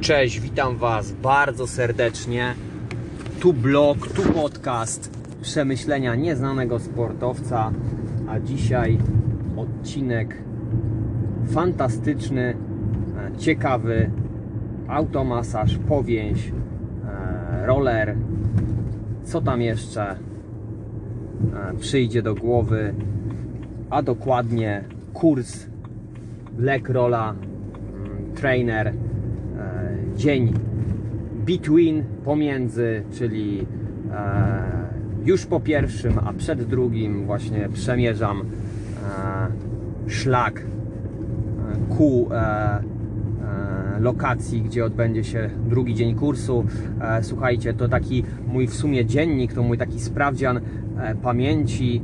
Cześć, witam Was bardzo serdecznie. Tu blog, tu podcast przemyślenia nieznanego sportowca, a dzisiaj odcinek fantastyczny, e, ciekawy, automasaż, powięź, e, roller, co tam jeszcze e, przyjdzie do głowy, a dokładnie kurs Black Rolla mm, Trainer dzień between pomiędzy, czyli e, już po pierwszym, a przed drugim właśnie przemierzam e, szlak e, ku e, e, lokacji, gdzie odbędzie się drugi dzień kursu. E, Słuchajcie, to taki mój w sumie dziennik, to mój taki sprawdzian pamięci,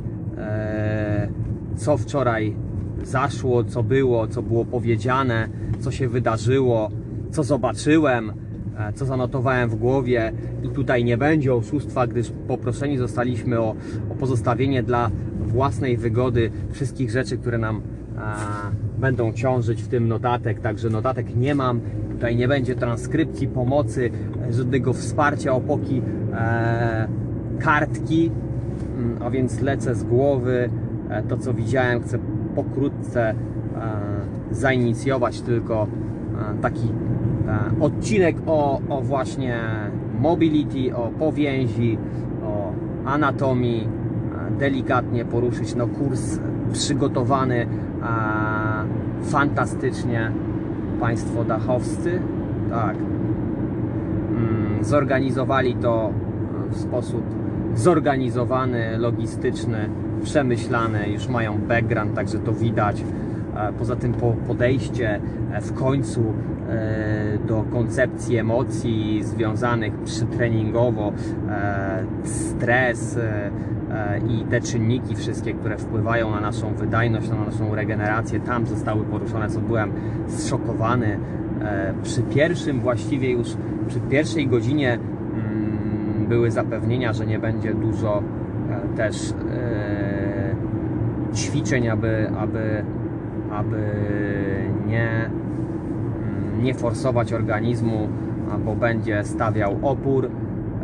co wczoraj zaszło, co było, co było powiedziane, co się wydarzyło, co zobaczyłem, e, co zanotowałem w głowie. I tutaj nie będzie oszustwa, gdyż poproszeni zostaliśmy o, o pozostawienie dla własnej wygody wszystkich rzeczy, które nam e, będą ciążyć, w tym notatek. Także notatek nie mam. Tutaj nie będzie transkrypcji, pomocy, e, żadnego wsparcia, opoki, e, kartki. Mm, a więc lecę z głowy. To, co widziałem, chcę pokrótce e, zainicjować tylko taki odcinek o, o właśnie mobility, o powięzi, o anatomii, e, delikatnie poruszyć. No, kurs przygotowany e, fantastycznie. Państwo dachowscy, tak, mm, zorganizowali to w sposób zorganizowany, logistyczny, przemyślany, już mają background, także to widać. Poza tym po podejście e, w końcu e, do koncepcji emocji związanych przytreningowo, e, stres i te czynniki wszystkie, które wpływają na naszą wydajność, na naszą regenerację, tam zostały poruszone, co byłem zszokowany. Przy pierwszym właściwie już, przy pierwszej godzinie mm, były zapewnienia, że nie będzie dużo też ćwiczeń, aby, aby, aby nie, mm, nie forsować organizmu, bo będzie stawiał opór,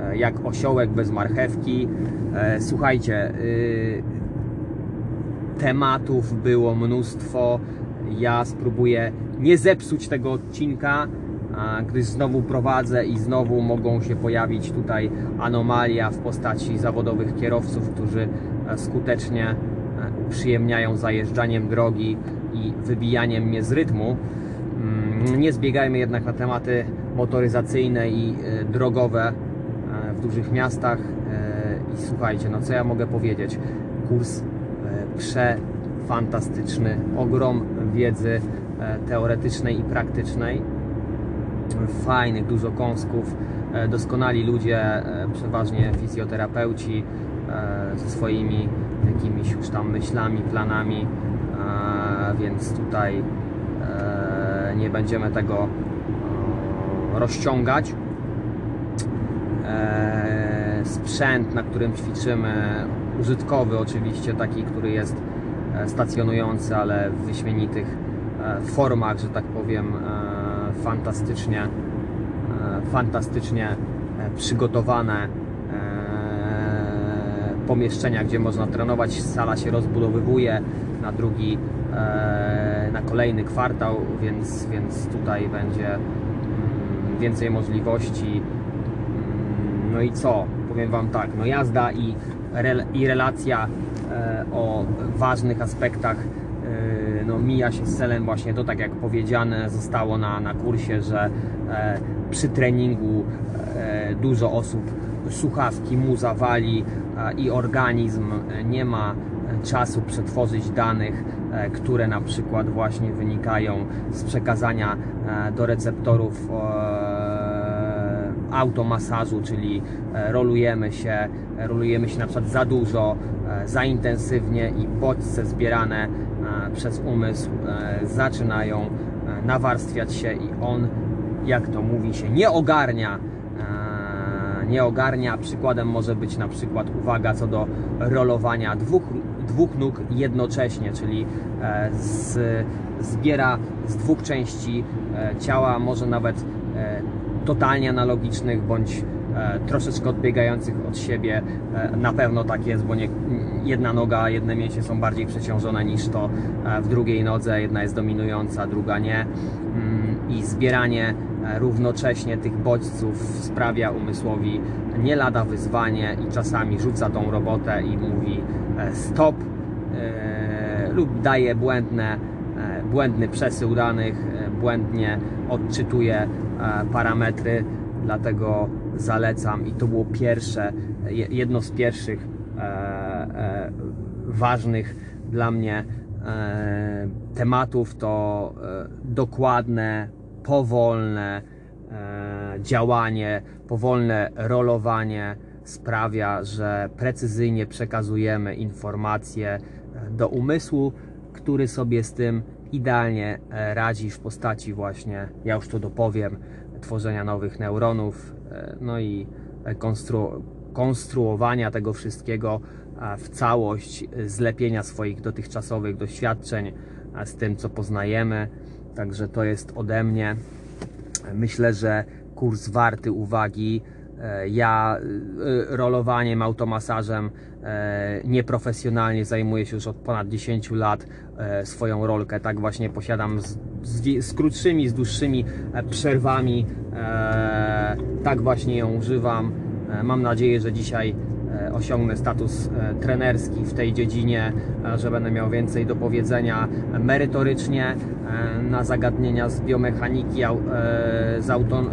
e, jak osiołek bez marchewki. E, Słuchajcie, y, tematów było mnóstwo. Ja spróbuję nie zepsuć tego odcinka, gdyż znowu prowadzę i znowu mogą się pojawić tutaj anomalia w postaci zawodowych kierowców, którzy e, skutecznie uprzyjemniają zajeżdżaniem drogi i wybijaniem mnie z rytmu. Mm, Nie zbiegajmy jednak na tematy motoryzacyjne i e, drogowe e, w dużych miastach. E, I słuchajcie, no co ja mogę powiedzieć? Kurs przefantastyczny, ogrom wiedzy teoretycznej i praktycznej. Fajnych, dużo kąsków, doskonali ludzie, przeważnie fizjoterapeuci ze swoimi jakimiś już tam myślami, planami, więc tutaj e, nie będziemy tego e, rozciągać. E, sprzęt, na którym ćwiczymy, użytkowy oczywiście, taki, który jest stacjonujący, ale w wyśmienitych formach, że tak powiem, fantastycznie, fantastycznie przygotowane pomieszczenia, gdzie można trenować. Sala się rozbudowywuje na drugi, na kolejny kwartał, więc, więc tutaj będzie mm, więcej możliwości. Mm, No i co? Powiem Wam tak, no jazda i, i relacja e, o ważnych aspektach e, no, mija się z celem właśnie to, tak jak powiedziane zostało na, na kursie, że e, przy treningu e, dużo osób słuchawki mu zawali e, i organizm e, nie ma e, czasu przetworzyć danych, e, które na przykład właśnie wynikają z przekazania do receptorów automasażu, czyli rolujemy się, rolujemy się na przykład za dużo, za intensywnie i bodźce zbierane przez umysł zaczynają nawarstwiać się i on, jak to mówi się, nie ogarnia nie ogarnia. Przykładem może być na przykład uwaga co do rolowania dwóch, dwóch nóg jednocześnie, czyli e, z, zbiera z dwóch części e, ciała, może nawet e, totalnie analogicznych bądź troszeczkę odbiegających od siebie. Na pewno tak jest, bo nie, jedna noga, jedne mięśnie są bardziej przeciążone niż to w drugiej nodze. Jedna jest dominująca, druga nie. Mm, I zbieranie równocześnie tych bodźców sprawia umysłowi nie lada wyzwanie i czasami rzuca tą robotę i mówi e, stop e, lub daje błędne, e, błędny przesył danych, błędnie odczytuje parametry, dlatego zalecam i to było pierwsze, je- jedno z pierwszych ważnych dla mnie tematów to dokładne, powolne e, działanie, powolne rolowanie sprawia, że precyzyjnie przekazujemy informacje e, do umysłu, który sobie z tym idealnie e, radzi w postaci właśnie, ja już to dopowiem, tworzenia nowych neuronów, no i konstru- konstruowania tego wszystkiego w całość, zlepienia swoich dotychczasowych doświadczeń z tym, co poznajemy. Także to jest ode mnie. Myślę, że kurs warty uwagi. E, Ja e, rolowaniem, automasażem e, nieprofesjonalnie zajmuję się już od ponad 10 lat. Swoją rolkę tak właśnie posiadam z, z, z krótszymi, z dłuższymi przerwami. Tak właśnie ją używam. Mam nadzieję, że dzisiaj osiągnę status e, trenerski w tej dziedzinie, e, że będę miał więcej do powiedzenia merytorycznie e, na zagadnienia z biomechaniki, z, auton,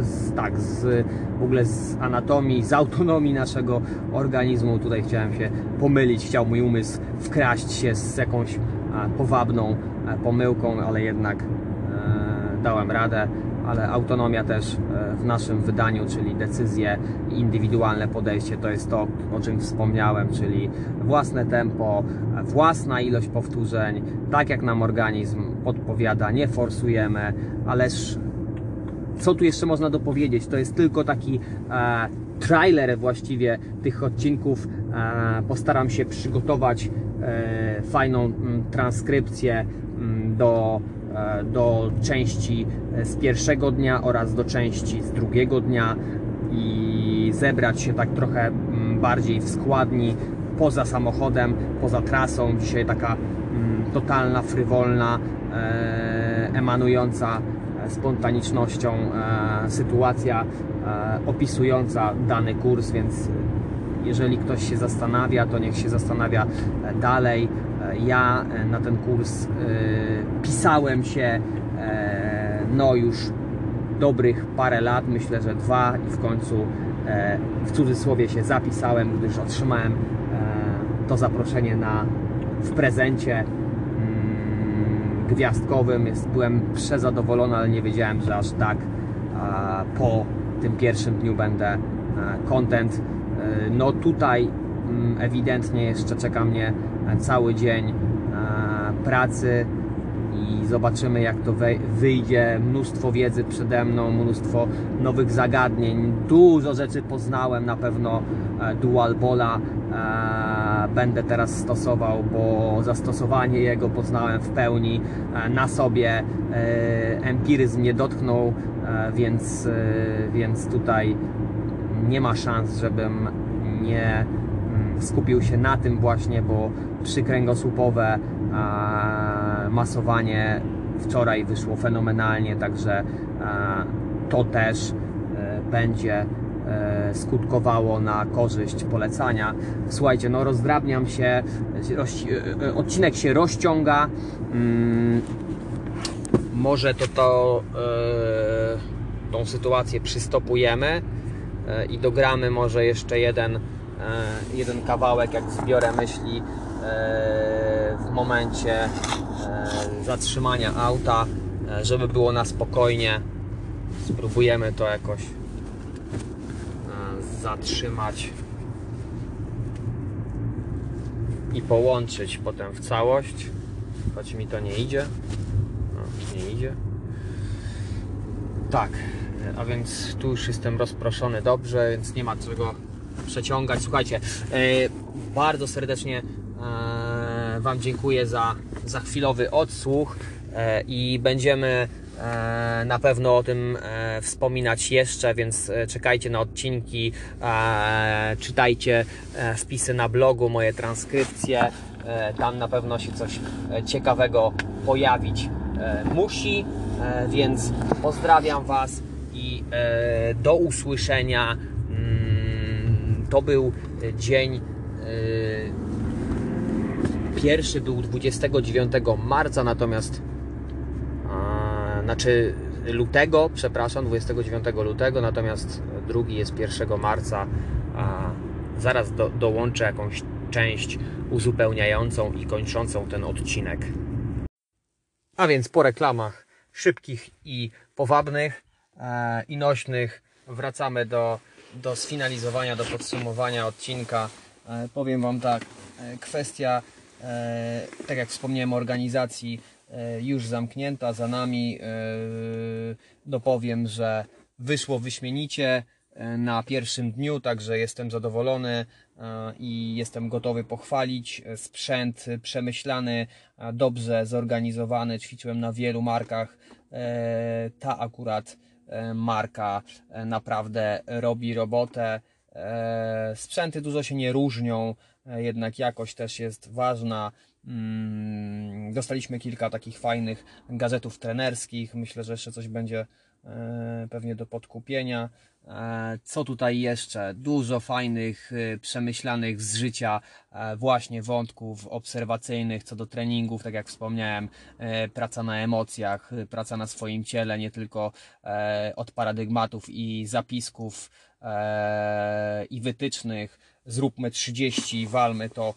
z, tak, z, w ogóle z anatomii, z autonomii naszego organizmu. Tutaj chciałem się pomylić, chciał mój umysł wkraść się z jakąś powabną pomyłką, ale jednak dałem radę, ale autonomia też e, w naszym wydaniu, czyli decyzje indywidualne podejście, to jest to, o czym wspomniałem, czyli własne tempo, własna ilość powtórzeń, tak jak nam organizm podpowiada, nie forsujemy, ależ co tu jeszcze można dopowiedzieć? To jest tylko taki e, trailer właściwie tych odcinków. E, postaram się przygotować e, fajną mm, transkrypcję mm, do, do części e, z pierwszego dnia oraz do części z drugiego dnia i zebrać się tak trochę mm, bardziej w składni poza samochodem, poza trasą. Dzisiaj taka mm, totalna, frywolna, e, emanująca e, spontanicznością e, sytuacja e, opisująca dany kurs, więc jeżeli ktoś się zastanawia, to niech się zastanawia e, dalej. Ja e, na ten kurs e, pisałem się e, no już dobrych parę lat, myślę, że dwa i w końcu w cudzysłowie się zapisałem, gdyż otrzymałem to zaproszenie na, w prezencie mm, gwiazdkowym. Jest, byłem przezadowolony, ale nie wiedziałem, że aż tak po tym pierwszym dniu będę content. No tutaj mm, ewidentnie jeszcze czeka mnie cały dzień e, pracy i zobaczymy jak to wyjdzie. Mnóstwo wiedzy przede mną, mnóstwo nowych zagadnień. Dużo rzeczy poznałem, na pewno e, Dual Bola e, będę teraz stosował, bo zastosowanie jego poznałem w pełni e, na sobie. E, Empiryzm mnie dotknął, e, więc, e, więc tutaj nie ma szans, żebym nie skupił się na tym właśnie, bo przykręgosłupowe masowanie wczoraj wyszło fenomenalnie, także to też e, będzie e, skutkowało na korzyść polecania. Słuchajcie, no rozdrabniam się, e, odcinek się rozciąga. Mm, może to, to tą sytuację przystopujemy i dogramy może jeszcze jeden, jeden kawałek, jak zbiorę myśli e, w momencie e, zatrzymania auta, e, żeby było na spokojnie. Spróbujemy to jakoś e, zatrzymać i połączyć potem w całość. Choć mi to nie idzie. No, nie idzie. Tak, a więc tu już jestem rozproszony dobrze, więc nie ma czego przeciągać. Słuchajcie, e, bardzo serdecznie e, Wam dziękuję za, za chwilowy odsłuch e, i będziemy na pewno o tym wspominać jeszcze, więc czekajcie na odcinki, czytajcie wpisy na blogu, moje transkrypcje. Tam na pewno się coś ciekawego pojawić musi, więc pozdrawiam Was i do usłyszenia. To był dzień. e, Pierwszy był 29 marca, natomiast znaczy lutego, przepraszam, 29 lutego, natomiast drugi jest 1 marca. Zaraz do, dołączę jakąś część uzupełniającą i kończącą ten odcinek. A więc po reklamach szybkich i powabnych e, i nośnych wracamy do, do sfinalizowania, do podsumowania odcinka. E, powiem Wam tak, e, kwestia, e, tak jak wspomniałem, organizacji już zamknięta za nami. Dopowiem, że wyszło wyśmienicie na pierwszym dniu, także jestem zadowolony i jestem gotowy pochwalić. Sprzęt przemyślany, dobrze zorganizowany, ćwiczyłem na wielu markach. Ta akurat marka e, naprawdę robi robotę. E, Sprzęty dużo się nie różnią, e, jednak jakość też jest ważna. Mm, Dostaliśmy kilka takich fajnych gazetów trenerskich. Myślę, że jeszcze coś będzie e, pewnie do podkupienia. E, Co tutaj jeszcze? Dużo fajnych, e, przemyślanych z życia e, właśnie wątków obserwacyjnych co do treningów, tak jak wspomniałem, praca na emocjach, praca na swoim ciele, nie tylko od paradygmatów i zapisków i wytycznych. Zróbmy 30, walmy to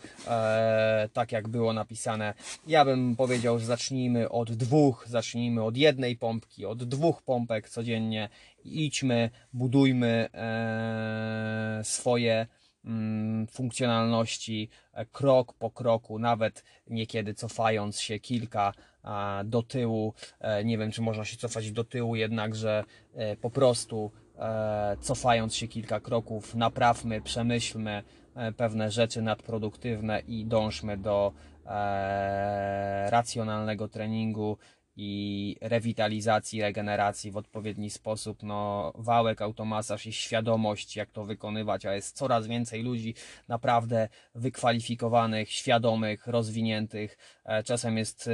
tak jak było napisane. Ja bym powiedział, że zacznijmy od dwóch, zacznijmy od jednej pompki, od dwóch pompek codziennie. Idźmy, budujmy e, swoje mm, funkcjonalności e, krok po kroku, nawet niekiedy cofając się kilka do tyłu. E, Nie wiem, czy można się cofać do tyłu, jednakże po prostu cofając się kilka kroków, naprawmy, przemyślmy pewne rzeczy nadproduktywne i dążmy do racjonalnego treningu i rewitalizacji, regeneracji w odpowiedni sposób. No, wałek, automasaż i świadomość, jak to wykonywać, a jest coraz więcej ludzi naprawdę wykwalifikowanych, świadomych, rozwiniętych. E, Czasem jest,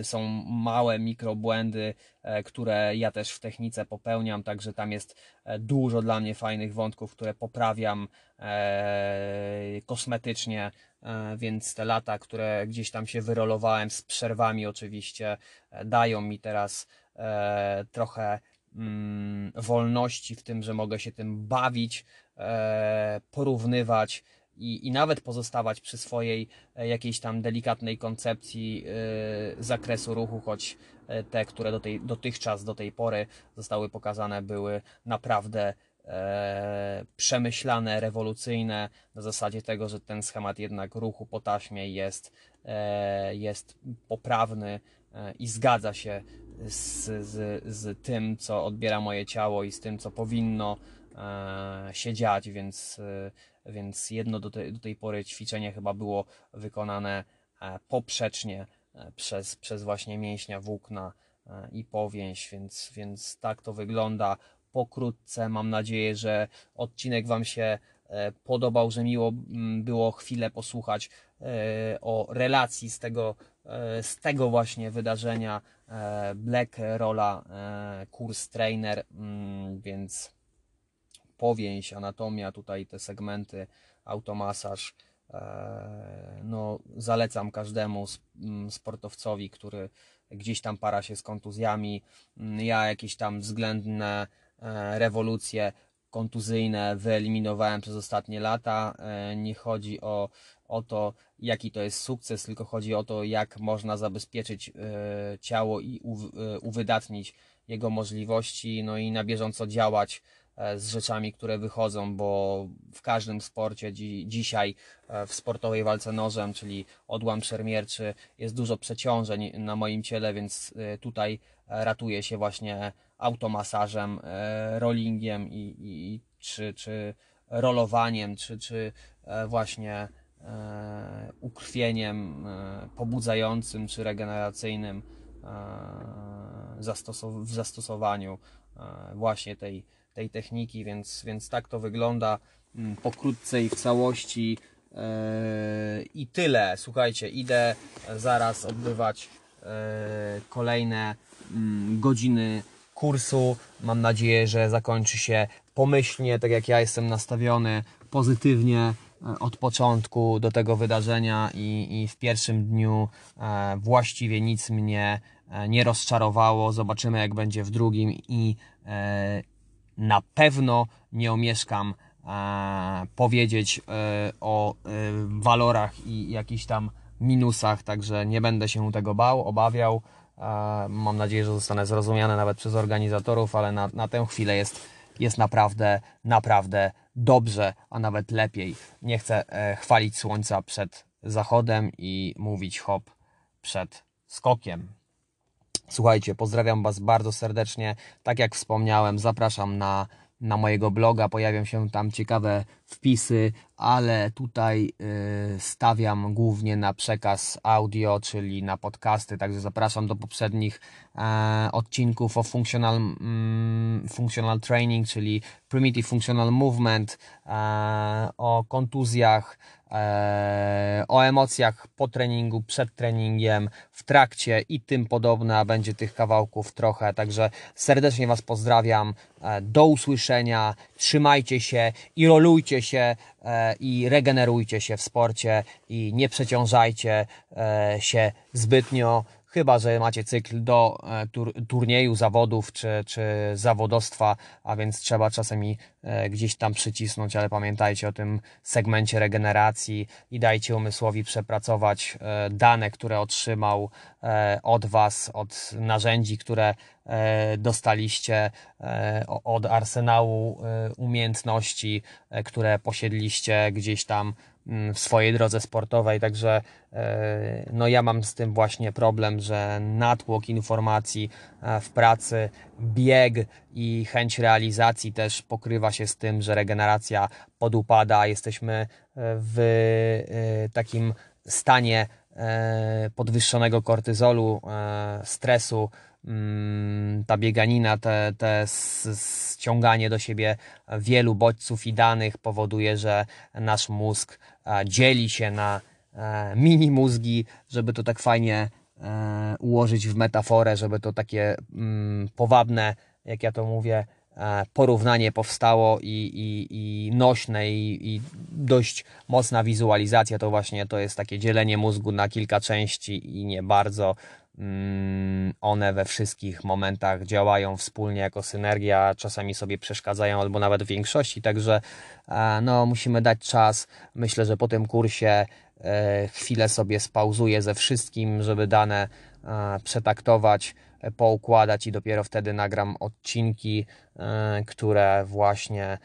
y, są małe mikrobłędy, e, które ja też w technice popełniam, także tam jest e, dużo dla mnie fajnych wątków, które poprawiam e, kosmetycznie, e, więc te lata, które gdzieś tam się wyrolowałem z przerwami oczywiście, e, dają mi teraz e, trochę mm, wolności w tym, że mogę się tym bawić, e, porównywać i, i nawet pozostawać przy swojej e, jakiejś tam delikatnej koncepcji e, zakresu ruchu, choć e, te, które do tej, dotychczas do tej pory zostały pokazane, były naprawdę e, przemyślane, rewolucyjne, na zasadzie tego, że ten schemat jednak ruchu po taśmie jest, e, jest poprawny e, i zgadza się z, z, z tym, co odbiera moje ciało i z tym, co powinno e, się dziać, więc, e, więc jedno do, tej do tej pory ćwiczenie chyba było wykonane e, poprzecznie przez, przez właśnie mięśnia włókna i powięź, więc, więc tak to wygląda pokrótce. Mam nadzieję, że odcinek Wam się e, podobał, że miło mm, było chwilę posłuchać e, o relacji z tego, e, z tego właśnie wydarzenia Black Rolla kurs trainer, mm, więc powięź, anatomia, tutaj te segmenty, automasaż. No, zalecam każdemu s- m, sportowcowi, który gdzieś tam para się z kontuzjami. Mm, Ja jakieś tam względne rewolucje kontuzyjne wyeliminowałem przez ostatnie lata. E, Nie chodzi o, o to, jaki to jest sukces, tylko chodzi o to, jak można zabezpieczyć e, ciało i uw- e, uwydatnić jego możliwości, no i na bieżąco działać e, z rzeczami, które wychodzą, bo w każdym sporcie dzi- dzisiaj e, w sportowej walce nożem, czyli odłam szermierczy, jest dużo przeciążeń na moim ciele, więc e, tutaj e, ratuję się właśnie automasażem, e, rollingiem i, i, czy, czy rolowaniem, czy, czy e, właśnie e, ukrwieniem pobudzającym czy regeneracyjnym. w zastosowaniu właśnie tej, tej techniki, więc, więc tak to wygląda mm, pokrótce i w całości. I tyle. Słuchajcie, idę zaraz odbywać kolejne mm, godziny kursu. Mam nadzieję, że zakończy się pomyślnie, tak jak ja jestem nastawiony, pozytywnie e, od początku do tego wydarzenia i, i w pierwszym dniu e, właściwie nic mnie e, nie rozczarowało. Zobaczymy, jak będzie w drugim i na pewno nie omieszkam powiedzieć o walorach i jakichś tam minusach, także nie będę się tego bał, obawiał. Mam nadzieję, że zostanę zrozumiane nawet przez organizatorów, ale na, na tę chwilę jest, jest naprawdę, naprawdę dobrze, a nawet lepiej. Nie chcę e, chwalić słońca przed zachodem i mówić hop przed skokiem. Słuchajcie, pozdrawiam Was bardzo serdecznie. Tak jak wspomniałem, zapraszam na na mojego bloga pojawią się tam ciekawe wpisy, ale tutaj y, stawiam głównie na przekaz audio, czyli na podcasty, także zapraszam do poprzednich e, odcinków o functional, mm, functional training, czyli primitive functional movement, e, o kontuzjach, o emocjach po treningu, przed treningiem, w trakcie i tym podobne, będzie tych kawałków trochę, także serdecznie Was pozdrawiam, do usłyszenia, trzymajcie się i rolujcie się e, i regenerujcie się w sporcie i nie przeciążajcie się zbytnio chyba że macie cykl do e, tur turnieju, zawodów czy, czy zawodostwa, a więc trzeba czasami e, gdzieś tam przycisnąć, ale pamiętajcie o tym segmencie regeneracji i dajcie umysłowi przepracować e, dane, które otrzymał od Was, od narzędzi, które dostaliście, od arsenału umiejętności, które posiedliście gdzieś tam w swojej drodze sportowej, także e, no ja mam z tym właśnie problem, że natłok informacji e, w pracy, bieg i chęć realizacji też pokrywa się z tym, że regeneracja podupada, jesteśmy e, w takim stanie podwyższonego kortyzolu, stresu, Mm, ta bieganina, te, te ściąganie do siebie wielu bodźców i danych powoduje, że nasz mózg dzieli się na e, mini mózgi, żeby to tak fajnie e, ułożyć w metaforę, żeby to takie mm, powabne, jak ja to mówię, e, porównanie powstało i, i, i nośne i, i dość mocna wizualizacja to właśnie to jest takie dzielenie mózgu na kilka części i nie bardzo Mm, one we wszystkich momentach działają wspólnie jako synergia, czasami sobie przeszkadzają albo nawet w większości, także e, no, musimy dać czas. Myślę, że po tym kursie e, chwilę sobie spauzuję ze wszystkim, żeby dane e, przetaktować, poukładać i dopiero wtedy nagram odcinki, które właśnie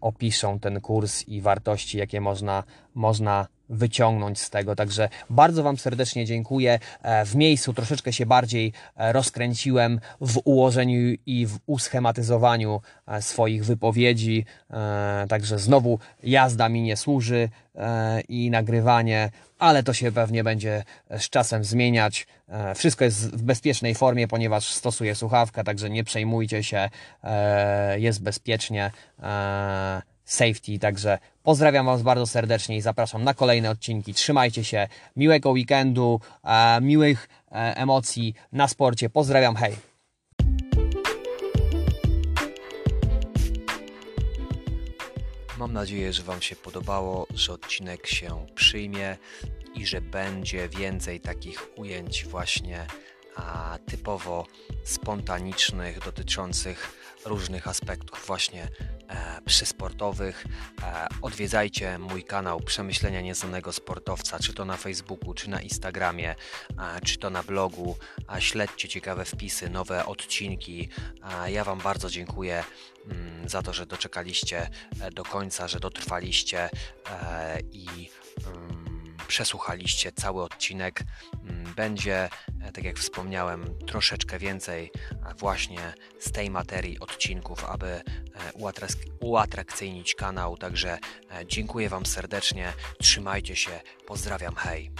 opiszą ten kurs i wartości, jakie można, można wyciągnąć z tego. Także bardzo Wam serdecznie dziękuję. E, w miejscu troszeczkę się bardziej e, rozkręciłem w ułożeniu i w uschematyzowaniu e, swoich wypowiedzi. Także znowu jazda mi nie służy i nagrywanie, ale to się pewnie będzie z czasem zmieniać. Wszystko jest w bezpiecznej formie, ponieważ stosuję słuchawkę, także nie przejmujcie się, jest bezpiecznie safety. Także pozdrawiam Was bardzo serdecznie i zapraszam na kolejne odcinki. Trzymajcie się, miłego weekendu, e, miłych e, emocji na sporcie. Pozdrawiam, hej! Mam nadzieję, że Wam się podobało, że odcinek się przyjmie i że będzie więcej takich ujęć właśnie a, typowo spontanicznych, dotyczących różnych aspektów właśnie e, przysportowych. E, odwiedzajcie mój kanał Przemyślenia Nieznanego Sportowca, czy to na Facebooku, czy na Instagramie, e, czy to na blogu. E, śledźcie ciekawe wpisy, nowe odcinki. E, ja Wam bardzo dziękuję mm, za to, że doczekaliście e, do końca, że dotrwaliście i mm, przesłuchaliście cały odcinek. Mm, będzie E, tak jak wspomniałem, troszeczkę więcej e, właśnie z tej materii odcinków, aby e, uatrakcyjnić kanał. Także dziękuję Wam serdecznie, trzymajcie się, pozdrawiam, hej.